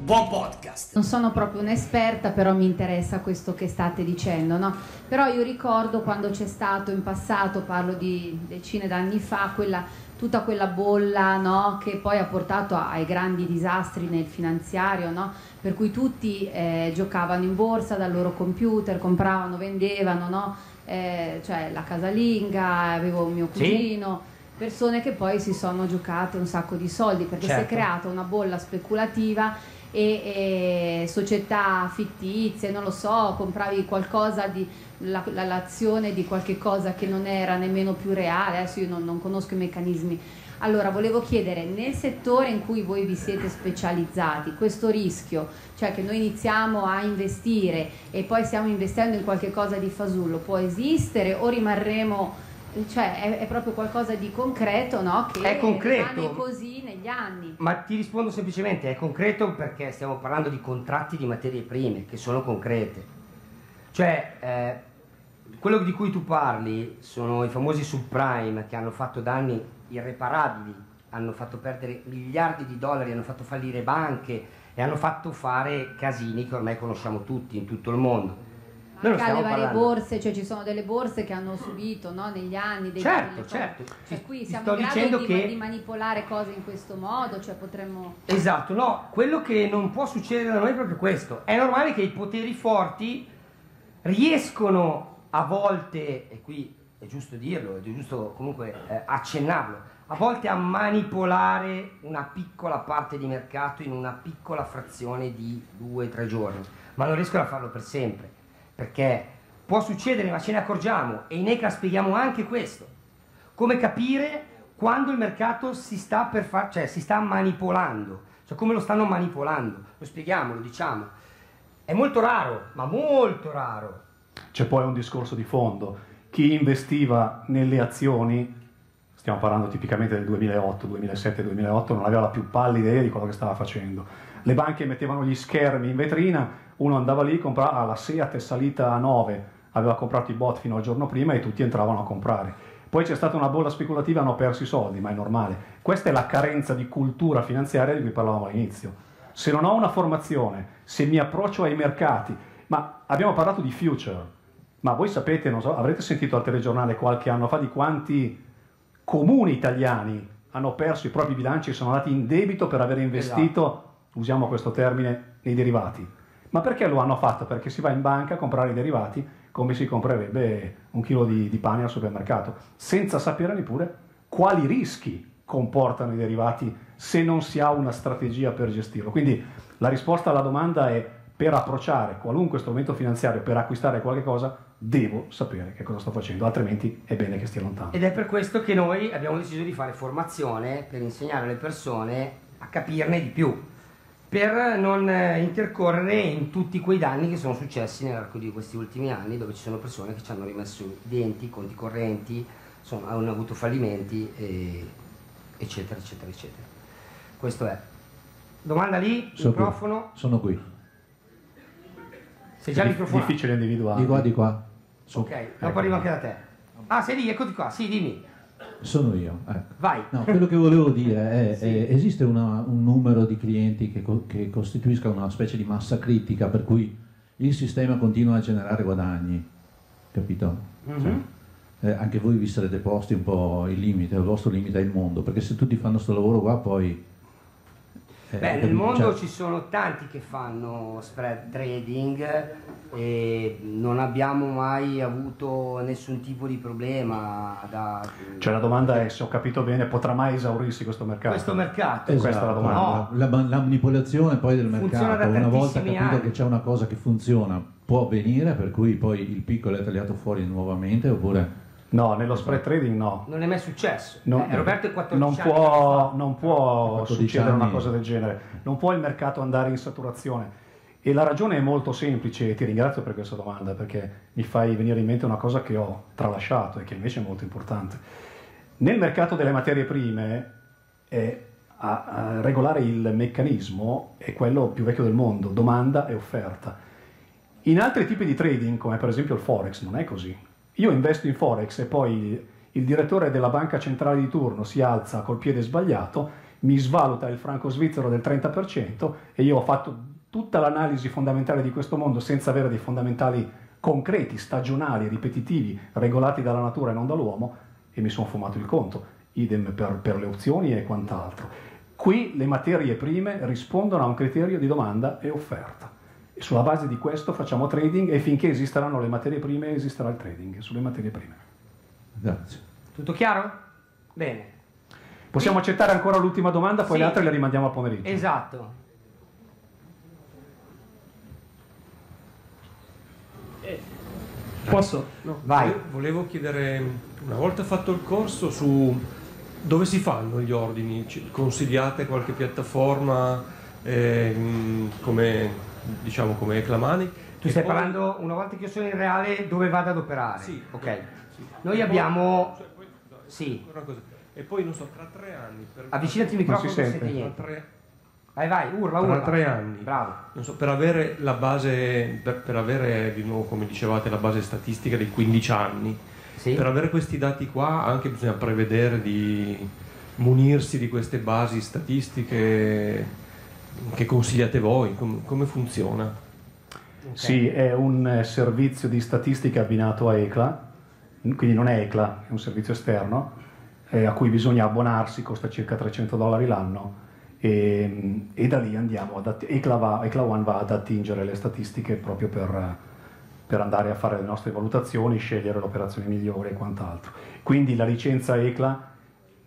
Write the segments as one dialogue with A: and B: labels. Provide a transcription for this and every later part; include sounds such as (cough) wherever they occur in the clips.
A: buon podcast.
B: Non sono proprio un'esperta, però mi interessa questo che state dicendo, no? Però io ricordo quando c'è stato in passato, parlo di decine d'anni fa, quella, tutta quella bolla no? che poi ha portato ai grandi disastri nel finanziario, no? per cui tutti eh, giocavano in borsa dal loro computer, compravano, vendevano, no? eh, cioè la casalinga, avevo un mio cugino. Sì? persone che poi si sono giocate un sacco di soldi perché certo. si è certo. creata una bolla speculativa e, e, società fittizie, non lo so, compravi qualcosa di la, la, l'azione di qualche cosa che non era nemmeno più reale, adesso io non, non conosco i meccanismi. Allora, volevo chiedere, nel settore in cui voi vi siete specializzati, questo rischio, cioè che noi iniziamo a investire e poi stiamo investendo in qualche cosa di fasullo, può esistere o rimarremo cioè è, è, proprio qualcosa di concreto, no? Che
A: è concreto.
B: così negli anni.
A: Ma ti rispondo semplicemente, è concreto perché stiamo parlando di contratti di materie prime che sono concrete. Cioè, eh, quello di cui tu parli sono i famosi subprime che hanno fatto danni irreparabili, hanno fatto perdere miliardi di dollari, hanno fatto fallire banche e hanno fatto fare casini che ormai conosciamo tutti in tutto il mondo
B: anche alle varie parlando. borse, cioè ci sono delle borse che hanno subito no, negli anni dei
A: certo, certo.
B: Cioè, qui siamo in grado di, che... di, manipolare cose in questo modo, cioè potremmo...
A: Esatto, no, quello che non può succedere da noi è proprio questo. È normale che i poteri forti riescono a volte, e qui è giusto dirlo, è giusto comunque eh, accennarlo, a volte a manipolare una piccola parte di mercato in una piccola frazione di due o tre giorni, ma non riescono a farlo per sempre perché può succedere ma ce ne accorgiamo e in ECA spieghiamo anche questo, come capire quando il mercato si sta, per far, cioè, si sta manipolando, cioè come lo stanno manipolando, lo spieghiamo, lo diciamo. È molto raro, ma molto raro.
C: C'è poi un discorso di fondo. Chi investiva nelle azioni, stiamo parlando tipicamente del 2008, 2007, 2008, non aveva la più pallida idea di quello che stava facendo. Le banche mettevano gli schermi in vetrina, uno andava lì, comprava, la Seat è salita a 9, aveva comprato i bot fino al giorno prima e tutti entravano a comprare. Poi c'è stata una bolla speculativa, hanno perso i soldi, ma è normale. Questa è la carenza di cultura finanziaria di cui parlavamo all'inizio. Se non ho una formazione, se mi approccio ai mercati, ma abbiamo parlato di future, ma voi sapete, non so, avrete sentito al telegiornale qualche anno fa di quanti comuni italiani hanno perso i propri bilanci e sono andati in debito per aver investito, esatto. usiamo questo termine, nei derivati. Ma perché lo hanno fatto? Perché si va in banca a comprare i derivati come si comprerebbe un chilo di, di pane al supermercato, senza sapere neppure quali rischi comportano i derivati se non si ha una strategia per gestirlo. Quindi la risposta alla domanda è per approcciare qualunque strumento finanziario, per acquistare qualche cosa, devo sapere che cosa sto facendo, altrimenti è bene che stia lontano.
A: Ed è per questo che noi abbiamo deciso di fare formazione per insegnare alle persone a capirne di più per non eh, intercorrere in tutti quei danni che sono successi nell'arco di questi ultimi anni dove ci sono persone che ci hanno rimesso i denti, conti correnti, insomma, hanno avuto fallimenti, e, eccetera, eccetera, eccetera. Questo è. Domanda lì, sono microfono.
D: Qui. Sono qui.
A: Sei già il microfono?
C: Difficile individuare.
D: Di qua, di qua.
A: Su. Ok, dopo ecco. arrivo anche da te. Ah, sei lì, eccoti qua, sì, dimmi.
D: Sono io. Ecco.
A: Vai.
D: No, quello che volevo dire è, (laughs) sì. è esiste una, un numero di clienti che, co- che, costituisca una specie di massa critica per cui il sistema continua a generare guadagni, capito? Mm-hmm. Cioè, eh, anche voi vi sarete posti un po' il limite, il vostro limite è il mondo, perché se tutti fanno questo lavoro qua poi... Eh,
E: Beh, nel mondo
D: Cioè,
E: ci sono tanti che fanno spread trading e non abbiamo mai avuto nessun tipo di problema da
C: Cioè la domanda è se ho capito bene, potrà mai esaurirsi questo mercato?
E: questo mercato.
C: Questa è la
D: Esatto,
C: domanda.
E: No.
D: la, la- la manipolazione poi del
E: Funziona
D: mercato, una volta capito
E: anni.
D: che c'è una cosa che funziona, può avvenire, per cui poi il piccolo è tagliato fuori nuovamente oppure...
C: No, nello spread trading no.
E: Non è mai successo.
C: Non,
E: Eh, Roberto è 14
C: non
E: anni
C: può,
E: fa.
C: non può
D: 14
C: succedere una
D: anni.
C: cosa del genere, non può il mercato andare in saturazione. E la ragione è molto semplice, e ti ringrazio per questa domanda perché mi fai venire in mente una cosa che ho tralasciato e che invece è molto importante. Nel mercato delle materie prime è- a, a regolare il meccanismo è quello più vecchio del mondo, domanda e offerta. In altri tipi di trading, come per esempio il Forex, non è così. Io investo in Forex e poi il direttore della banca centrale di turno si alza col piede sbagliato, mi svaluta il franco svizzero del 30% e io ho fatto tutta l'analisi fondamentale di questo mondo senza avere dei fondamentali concreti, stagionali, ripetitivi, regolati dalla natura e non dall'uomo e mi sono fumato il conto. Idem per, per le opzioni e quant'altro. Qui le materie prime rispondono a un criterio di domanda e offerta. E sulla base di questo facciamo trading e finché esisteranno le materie prime esisterà il trading sulle materie prime.
D: Grazie.
E: Tutto chiaro? Bene.
C: Possiamo accettare ancora l'ultima domanda, poi
E: Sì.
C: le altre le rimandiamo al pomeriggio.
E: Esatto.
F: Posso? No.
E: Vai.
F: Volevo- Volevo chiedere, una volta fatto il corso, su dove si fanno gli ordini? Consigliate qualche piattaforma ehm, come, diciamo, come Eclamani?
E: Tu stai
F: poi-
E: parlando una volta che io sono in reale dove vado ad operare?
F: Sì.
E: Ok.
F: Sì.
E: Noi
F: E
E: abbiamo-
F: Cioè, poi, scusate,
E: Sì.
F: E poi, non so, tra tre anni... Per,
E: Avvicinati il
C: Non
E: microfono,
C: si
E: non
C: sente.
E: senti
F: tra
E: niente.
F: tre,
E: Vai, vai, urla,
F: tra
E: urla.
F: tre anni.
E: Bravo.
F: Non so, per avere la base, per, per avere di nuovo, come dicevate, la base statistica dei 15 anni,
E: Sì.
F: per avere questi dati qua anche bisogna prevedere di munirsi di queste basi statistiche che consigliate voi, Com- come funziona?
E: Ok.
C: Sì, è un eh, servizio di statistica abbinato a ECLA, quindi non è ECLA, è un servizio esterno eh, a cui bisogna abbonarsi, costa circa 300 dollari l'anno e, e da lì andiamo ad att- ECLA, va, ECLA One va ad attingere le statistiche proprio per, per andare a fare le nostre valutazioni, scegliere l'operazione migliore e quant'altro. Quindi la licenza ECLA,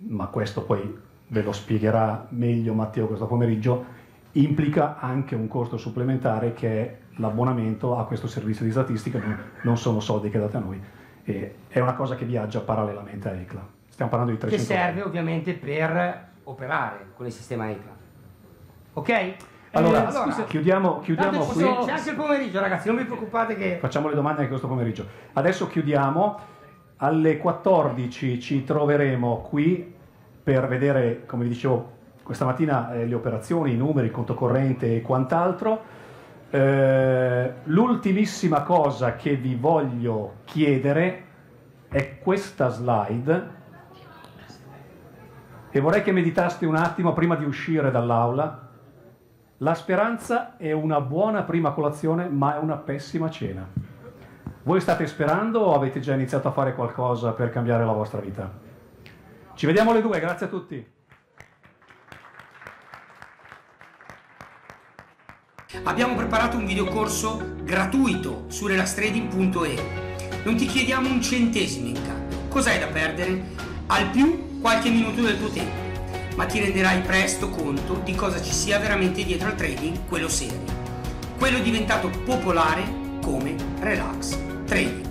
C: ma questo poi ve lo spiegherà meglio Matteo questo pomeriggio, implica anche un costo supplementare che è l'abbonamento a questo servizio di statistica, non, sono soldi che date a noi, e è una cosa che viaggia parallelamente a ECLA. Stiamo parlando di
E: Che
C: 300
E: serve ovviamente per operare con il sistema ECLA. Ok?
C: Allora,
E: Eh, allora,
C: chiudiamo, chiudiamo qui.
E: C'è anche il pomeriggio, ragazzi, non vi preoccupate che...
C: Facciamo le domande anche questo pomeriggio. Adesso chiudiamo. Alle 14 ci troveremo qui per vedere, come vi dicevo questa mattina, eh, le operazioni, i numeri, il conto corrente e quant'altro. Eh, l'ultimissima cosa che vi voglio chiedere è questa slide e vorrei che meditaste un attimo prima di uscire dall'aula. La speranza è una buona prima colazione, ma è una pessima cena. Voi state sperando o avete già iniziato a fare qualcosa per cambiare la vostra vita? Ci vediamo alle due, grazie a tutti.
A: Abbiamo preparato un videocorso gratuito su relastrading.e. Non ti chiediamo un centesimo in cambio. Cos'hai da perdere? Al più qualche minuto del tuo tempo, ma ti renderai presto conto di cosa ci sia veramente dietro al trading, quello serio. Quello diventato popolare come Relax Trading.